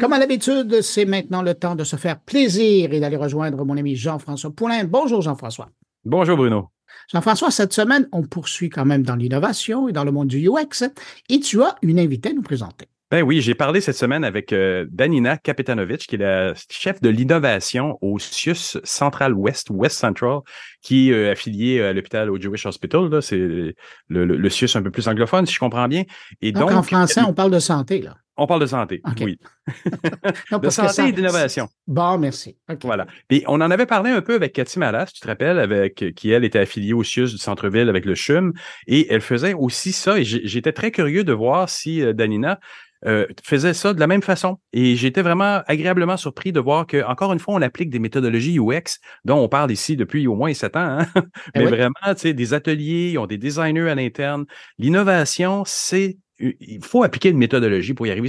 Comme à l'habitude, c'est maintenant le temps de se faire plaisir et d'aller rejoindre mon ami Jean-François Poulain. Bonjour Jean-François. Bonjour Bruno. Jean-François, cette semaine, on poursuit quand même dans l'innovation et dans le monde du UX et tu as une invitée à nous présenter. Ben oui, j'ai parlé cette semaine avec euh, Danina Kapetanovic, qui est la chef de l'innovation au CIUS Central West, West Central, qui est euh, affilié à l'hôpital au Jewish Hospital. C'est le, le, le, CIUS un peu plus anglophone, si je comprends bien. Et donc, en français, on parle de santé, là. On parle de santé, oui. de santé et d'innovation. Bon, merci. Voilà. Puis on en avait parlé un peu avec Cathy Malas, tu te rappelles, avec qui elle était affiliée au CIUS du centre-ville avec le CHUM, et elle faisait aussi ça. Et j'étais très curieux de voir si euh, Danina euh, faisait ça de la même façon. Et j'étais vraiment agréablement surpris de voir que, encore une fois, on applique des méthodologies UX dont on parle ici depuis au moins sept ans. Hein. Eh Mais vraiment, tu sais, des ateliers, ils ont des designers à l'interne. L'innovation, c'est il faut appliquer une méthodologie pour y arriver.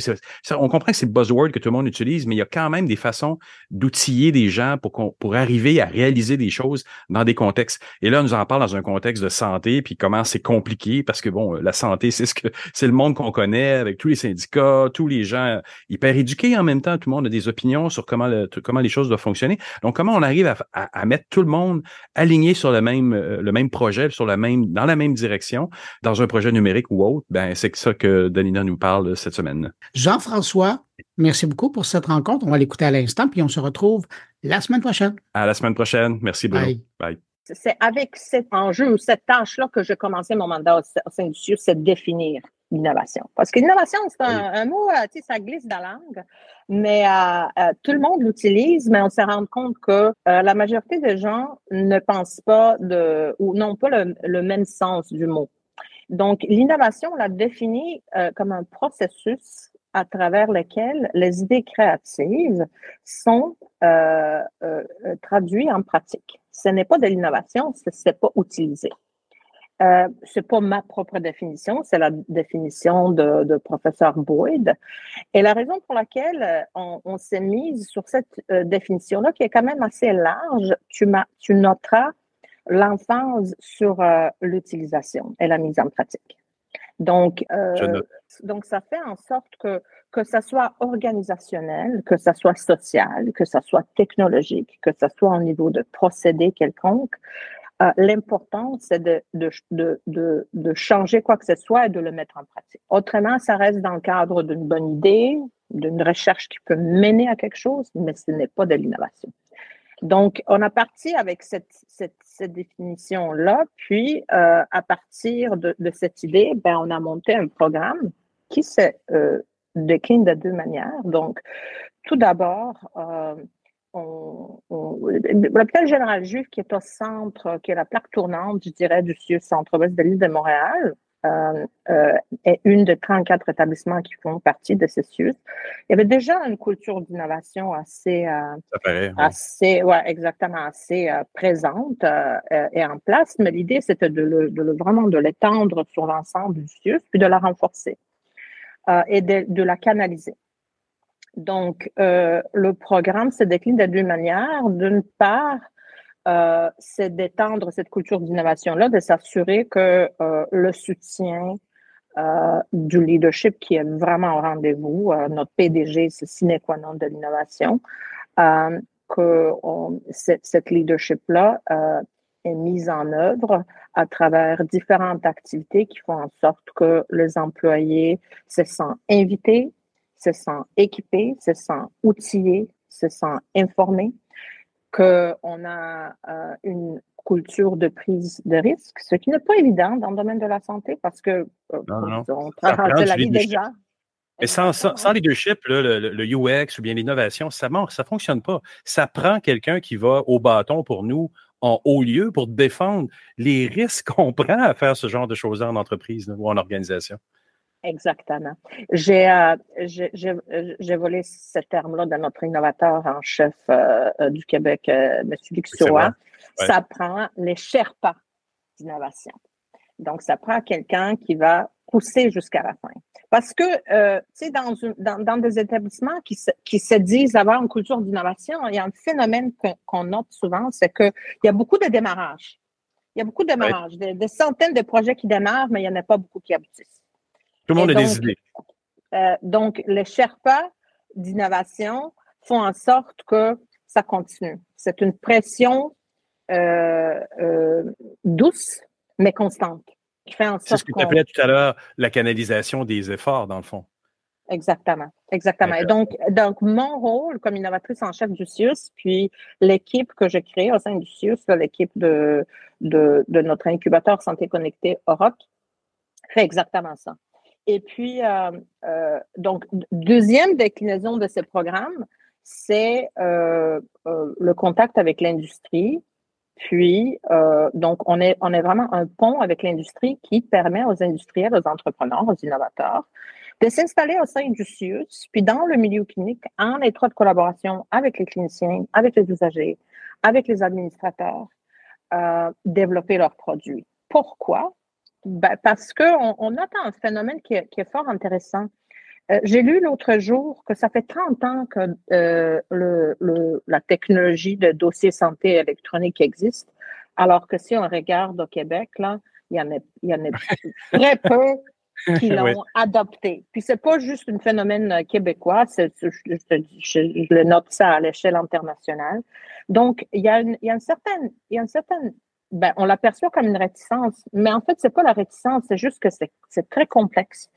on comprend que c'est le buzzword que tout le monde utilise, mais il y a quand même des façons d'outiller des gens pour, pour arriver à réaliser des choses dans des contextes. Et là, on nous en parle dans un contexte de santé, puis comment c'est compliqué, parce que bon, la santé, c'est ce que c'est le monde qu'on connaît, avec tous les syndicats, tous les gens hyper éduqués en même temps, tout le monde a des opinions sur comment, comment les choses doivent fonctionner. Donc, comment on arrive à, à, mettre tout le monde aligné sur le même, euh, le même projet, sur la même, dans la même direction, dans un projet numérique ou autre, ben c'est ça que Danina nous parle cette semaine. Jean-François, merci beaucoup pour cette rencontre. On va l'écouter à l'instant, puis on se retrouve la semaine prochaine. À la semaine prochaine. Merci, Bruno. Bye. C'est avec cet enjeu ou cette tâche-là que j'ai commencé mon mandat au sein du CIUS, c'est de définir l'innovation. Parce que l'innovation, c'est un, mot, euh, tu sais, ça glisse dans la langue, mais euh, euh, tout le monde l'utilise, mais on s'est rendu compte que la majorité des gens ne pensent pas de, ou n'ont pas le même sens du mot. Donc, l'innovation, on l'a définit euh, comme un processus à travers lequel les idées créatives sont euh, euh, traduites en pratique. Ce n'est pas de l'innovation, ce n'est pas utilisé. Euh, c'est pas ma propre définition, c'est la définition de, de, professeur Boyd. Et la raison pour laquelle on, on s'est mise sur cette définition-là, qui est quand même assez large, tu, tu noteras l'emphase sur euh, l'utilisation et la mise en pratique. Donc, euh, donc, ça fait en sorte que que ça soit organisationnel, que ça soit social, que ça soit technologique, que ça soit au niveau de procédé quelconque, euh, l'important, c'est de, de, de, de, de changer quoi que ce soit et de le mettre en pratique. Autrement, ça reste dans le cadre d'une bonne idée, d'une recherche qui peut mener à quelque chose, mais ce n'est pas de l'innovation. Donc, on a parti avec cette, cette, définition-là, puis euh, à partir de, de, cette idée, ben, on a monté un programme qui se euh, décline de deux manières. Donc, tout d'abord, euh, l'hôpital général juif qui est au centre, qui est la plaque tournante, je dirais, du centre-ouest de l'île de Montréal, est une de 34 établissements qui font partie de CESUS. Il y avait déjà une culture d'innovation assez, euh, assez, ouais, exactement, assez euh, présente euh, et en place, mais l'idée, c'était de, le, de le, vraiment de l'étendre sur l'ensemble du CIUS, puis de la renforcer et de, de, la canaliser. Donc, le programme se décline de deux manières. D'une part, euh, c'est d'étendre cette culture d'innovation-là, de s'assurer que euh, le soutien euh, du leadership qui est vraiment au rendez-vous, notre PDG, c'est sine qua non de l'innovation, que cette, leadership-là est mise en œuvre à travers différentes activités qui font en sorte que les employés se sentent invités, se sentent équipés, se sentent outillés, se sentent informés qu'on a euh, une culture de prise de risque, ce qui n'est pas évident dans le domaine de la santé parce que euh, on travaille la vie déjà. Mais sans, sans, leadership, le, le, UX ou bien l'innovation, ça ne ça fonctionne pas. Ça prend quelqu'un qui va au bâton pour nous en haut lieu pour défendre les risques qu'on prend à faire ce genre de choses en entreprise ou en organisation. Exactement. J'ai euh, j'ai volé ce terme-là de notre innovateur en chef euh, euh, du Québec, euh, M. Luc Ça prend les Sherpas d'innovation. Donc, ça prend quelqu'un qui va pousser jusqu'à la fin. Parce que, euh, tu sais, dans, dans, dans, des établissements qui se, qui se disent avoir une culture d'innovation, il y a un phénomène qu'on note souvent, c'est qu'il y a beaucoup de démarrages. Il y a beaucoup de démarrages, des, centaines de projets qui démarrent, mais il n'y en a pas beaucoup qui aboutissent. Tout le monde a des idées. Euh, donc, les Sherpas, d'innovation font en sorte que ça continue. C'est une pression euh, euh, douce, mais constante. C'est ce que tu appelais tout à l'heure la canalisation des efforts, dans le fond. Exactement, exactement. Et donc, donc, mon rôle comme innovatrice en chef du CIUS, puis l'équipe que j'ai créée au sein du CIUS, l'équipe de, de, de, notre incubateur Santé Connectée Oroc, fait exactement ça. Et puis, euh, euh, donc, deuxième déclinaison de ce programme, c'est euh, euh le contact avec l'industrie. Puis, euh, donc, on est, on est vraiment un pont avec l'industrie qui permet aux industriels, aux entrepreneurs, aux innovateurs de s'installer au sein du CIUS, puis dans le milieu clinique, en étroite collaboration avec les cliniciens, avec les usagers, avec les administrateurs, euh, développer leurs produits. Pourquoi? Ben, parce qu'on on un phénomène qui est, qui est fort intéressant. Euh, J'ai lu l'autre jour que ça fait 30 ans que euh, le, le, la technologie de dossier santé électronique existe, alors que si on regarde au Québec, là, il y en a, il y en a très peu qui l'ont adopté. Puis c'est pas juste un phénomène euh, québécois, je, je, je, le note ça à l'échelle internationale. Donc, il y a une, il y a une certaine, il y a une certaine, ben, on l'aperçoit comme une réticence, mais en fait, c'est pas la réticence, c'est juste que c'est, c'est très complexe.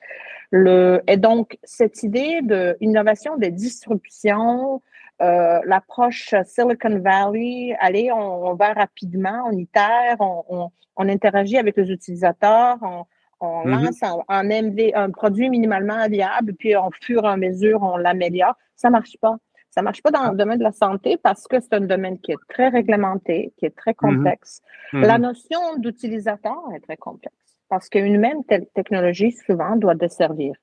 Le, et donc, cette idée de innovation des distributions, euh, l'approche Silicon Valley, allez, on, on, va rapidement, on itère, on, on, on interagit avec les utilisateurs, on, on mm-hmm. lance MV, un produit minimalement viable, puis en fur et à mesure, on l'améliore. Ça marche pas. Ça marche pas dans le domaine de la santé parce que c'est un domaine qui est très réglementé, qui est très complexe. Mm-hmm. La notion d'utilisateur est très complexe parce qu'une même technologie, souvent, doit desservir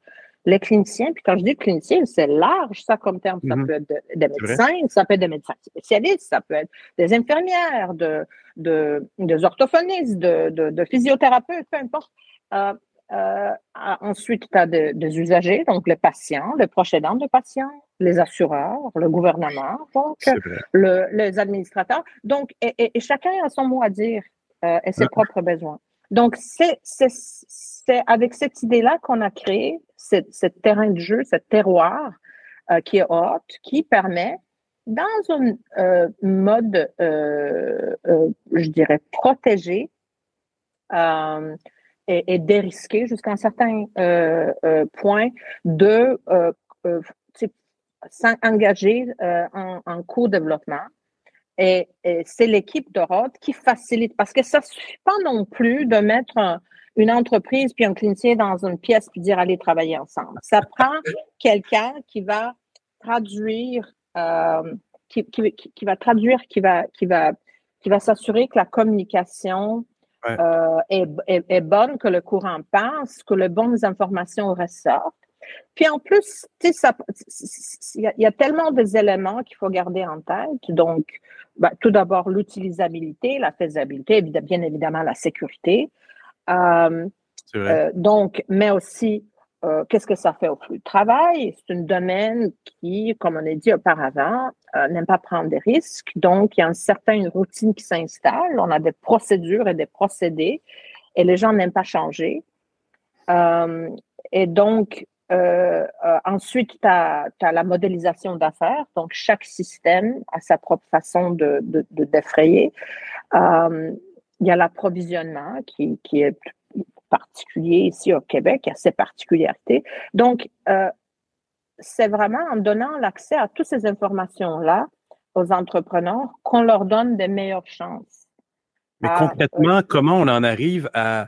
les cliniciens. Puis quand je dis clinicien, c'est large, ça, comme terme. Ça peut être des médecins, ça peut être des médecins spécialistes, ça peut être des infirmières, de, de, des orthophonistes, de, de, de physiothérapeutes, peu importe. Euh, euh, ensuite, tu as des usagers, donc les patients, les proches aidants de patients, les assureurs, le gouvernement, donc le, les administrateurs. Donc, et, et, chacun a son mot à dire euh, et ses propres besoins. Donc, c'est avec cette idée-là qu'on a créé ce, terrain de jeu, ce terroir euh, qui est haute, qui permet, dans un euh, mode, euh, je dirais, protégé, et, dérisqué jusqu'à un certain euh, euh, point de euh, s'engager en, en co-développement. Et, c'est l'équipe de Roth qui facilite, parce que ça ne suffit pas non plus de mettre une entreprise puis un clinicien dans une pièce puis dire allez travailler ensemble. Ça prend quelqu'un qui va traduire, qui, qui, va traduire, qui va, qui va, qui va s'assurer que la communication euh, est, est, bonne, que le courant passe, que les bonnes informations ressortent. Puis en plus, il y, y, a tellement des éléments qu'il faut garder en tête. Donc, ben, tout d'abord, l'utilisabilité, la faisabilité, bien évidemment la sécurité. Euh, euh, donc, mais aussi euh, qu'est-ce que ça fait au flux de travail? C'est un domaine qui, comme on a dit auparavant, euh, n'aime pas prendre des risques. Donc, il y a une certaine routine qui s'installe. On a des procédures et des procédés et les gens n'aiment pas changer. Euh, et donc, ensuite, tu as, la modélisation d'affaires. Donc, chaque système a sa propre façon de, de, de défrayer. il y a l'approvisionnement qui, qui est particulier ici au Québec, il y a ses particularités. Donc, euh, c'est vraiment en donnant l'accès à toutes ces informations-là aux entrepreneurs qu'on leur donne des meilleures chances. Mais concrètement, euh, comment on en arrive à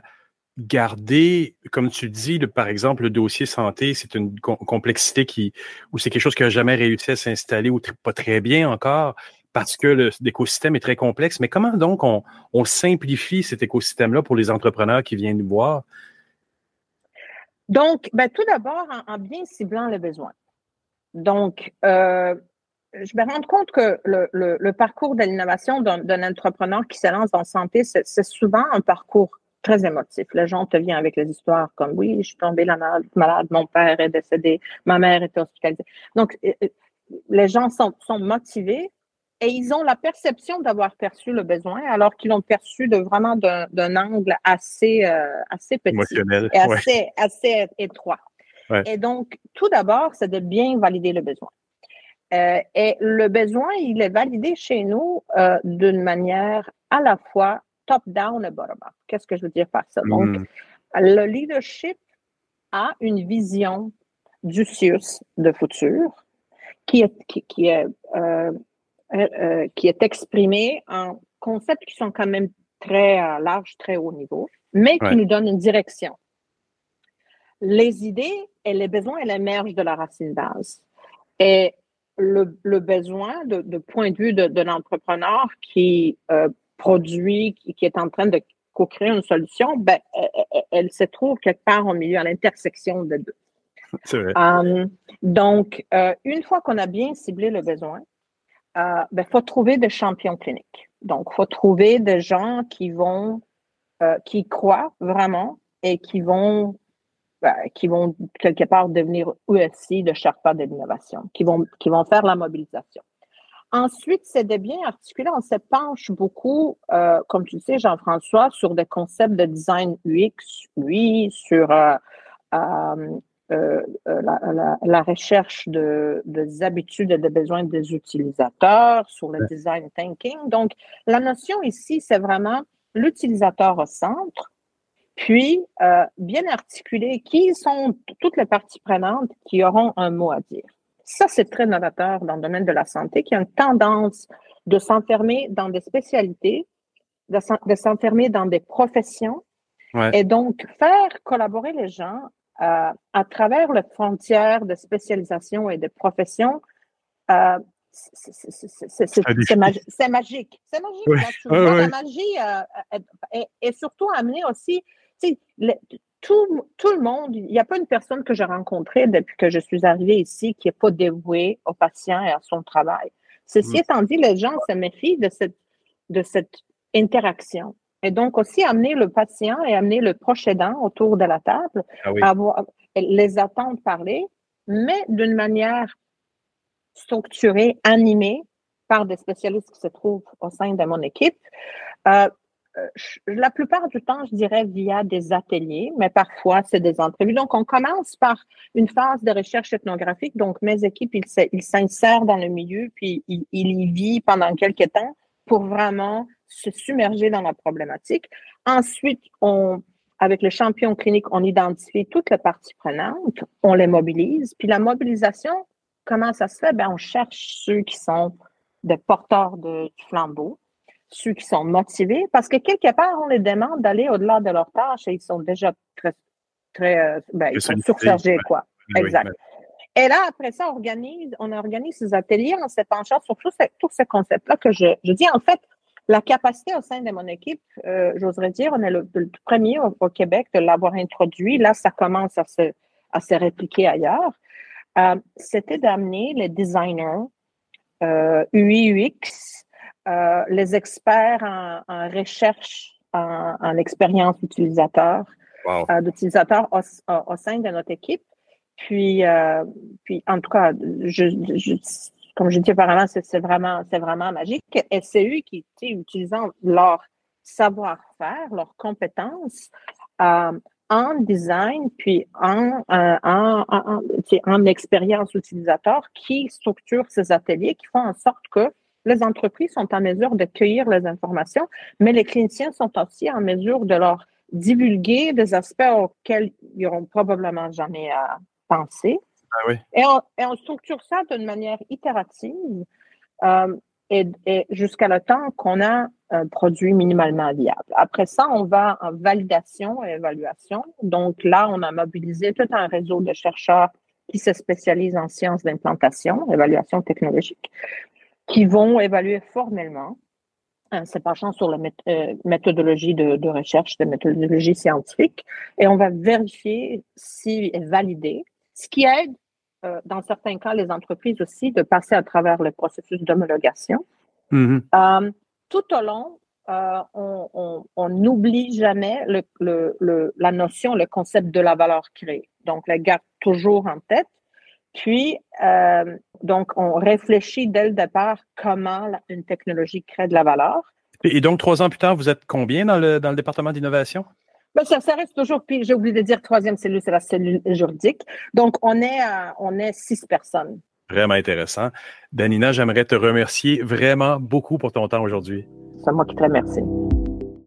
garder, comme tu dis, le, par exemple, le dossier santé, c'est une complexité qui, ou c'est quelque chose qui n'a jamais réussi à s'installer ou pas très bien encore parce que l'écosystème est très complexe. Mais comment donc on, simplifie cet écosystème-là pour les entrepreneurs qui viennent nous voir? Donc, ben, tout d'abord, en, bien ciblant les besoins. Donc, euh, je me rends compte que le, parcours de l'innovation d'un entrepreneur qui se lance la santé, c'est souvent un parcours très émotif. Les gens te viennent avec les histoires comme oui, je suis tombée malade, mon père est décédé, ma mère est hospitalisée. Donc, euh, euh, les gens sont motivés et ils ont la perception d'avoir perçu le besoin alors qu'ils l'ont perçu de vraiment d'un angle assez, euh, assez petit et assez, assez étroit. Et donc, tout d'abord, c'est de bien valider le besoin. Euh, et le besoin, il est validé chez nous euh, d'une manière à la fois top-down et bottom-up. Qu'est-ce que je veux dire par ça? Donc, Mm. le leadership a une vision du CIUS de futur qui est, qui, qui est, euh, euh, euh, qui est exprimée en concepts qui sont quand même très euh, larges, très haut niveau, mais qui Ouais. nous donnent une direction. Les idées et les besoins, elles émergent de la racine base. Et le, le besoin de, de point de vue de, de l'entrepreneur qui euh, produit, qui, qui est en train de co-créer une solution, ben, elle, elle- elle se trouve quelque part au milieu, à l'intersection des deux. Vrai. Um, donc, euh, une fois qu'on a bien ciblé le besoin, il ben, faut trouver des champions cliniques. Donc, il faut trouver des gens qui vont, euh, qui croient vraiment et qui vont, ben, qui vont quelque part devenir eux aussi de Sherpa de l'innovation, qui vont, qui vont faire la mobilisation. Ensuite, c'est de bien articuler. On se penche beaucoup, euh, comme tu sais, Jean-François, sur des concepts de design UX, oui, sur euh, euh, la, la- la recherche de, des habitudes et des besoins des utilisateurs, sur le design thinking. Donc, la notion ici, c'est vraiment l'utilisateur au centre, puis euh, bien articuler qui sont toutes les parties prenantes qui auront un mot à dire. Ça, c'est très novateur dans le domaine de la santé, qui a une tendance de s'enfermer dans des spécialités, de s'en- de s'enfermer dans des professions, Ouais. et donc faire collaborer les gens euh, à travers les frontières de spécialisation et de profession. euh, c'est- magi- magique. C'est magique. Oui. tu vois. La magie euh, euh, est, est surtout amenée aussi. le- tout, tout le monde, il n'y a pas une personne que j'ai rencontrée depuis que je suis arrivée ici qui n'est pas dévouée au patient et à son travail. Ceci Mm. étant dit, les gens se méfient de cette, de cette interaction. Et donc aussi amener le patient et amener le proche aidant autour de la table, Ah oui. avoir, les attendre parler, mais d'une manière structurée, animée par des spécialistes qui se trouvent au sein de mon équipe. Euh, euh, la plupart du temps, je dirais via des ateliers, mais parfois c'est des entrevues. Donc, on commence par une phase de recherche ethnographique. Donc, mes équipes, ils s'insèrent dans le milieu, puis ils, ils y vivent pendant quelques temps pour vraiment se submerger dans la problématique. Ensuite, on, avec le champion clinique, on identifie toutes les parties prenantes, on les mobilise. Puis la mobilisation, comment ça se fait? Ben, on cherche ceux qui sont des porteurs de du flambeau, ceux qui sont motivés, parce que quelque part, on les demande d'aller au-delà de leurs tâches et ils sont déjà très, très, euh, ben, ils sont surchargés, quoi. Oui, exact. oui. Et là, après ça, on organise, on organise ces ateliers en se penchant sur tous ces, tous ces concepts-là que je, je dis. En fait, la capacité au sein de mon équipe, euh, j'oserais dire, on est le, le premier au, au Québec de l'avoir introduit. Là, ça commence à se, à se répliquer ailleurs. Euh, C'était d'amener les designers euh, UI, UX, euh, les experts en, en recherche, en, en expérience utilisateur, Wow. d'utilisateurs au, au- au sein de notre équipe. Puis, euh, puis en tout cas, je, je- comme je dis auparavant, c'est vraiment, c'est vraiment magique. Et c'est eux qui, utilisant leur savoir-faire, leurs compétences euh, en design, puis en, euh, en, en, en, expérience utilisateur, qui structurent ces ateliers, qui font en sorte que les entreprises sont en mesure de cueillir les informations, mais les cliniciens sont aussi en mesure de leur divulguer des aspects auxquels ils n'auront probablement jamais à penser. Ah. Et on, structure ça d'une manière itérative euh, et, jusqu'à le temps qu'on a un produit minimalement viable. Après ça, on va en validation et évaluation. Donc là, on a mobilisé tout un réseau de chercheurs qui se spécialisent en sciences d'implantation, évaluation technologique, qui vont évaluer formellement en se penchant sur la euh, méthodologie de, de recherche, de méthodologie scientifique, et on va vérifier si est validé, ce qui aide, euh, dans certains cas, les entreprises aussi de passer à travers le processus d'homologation. Mhm. Euh, tout au long, euh, on n'oublie jamais le, le- le- la notion, le concept de la valeur créée. Donc, la garde toujours en tête. Puis, euh, donc, on réfléchit dès le départ comment une technologie crée de la valeur. Et donc, trois ans plus tard, vous êtes combien dans le, dans le département d'innovation? Ben, ça, ça reste toujours, puis j'ai oublié de dire, troisième cellule, c'est la cellule juridique. Donc, on est, à- on est six personnes Vraiment intéressant. Danina, j'aimerais te remercier vraiment beaucoup pour ton temps aujourd'hui. C'est moi qui te remercie.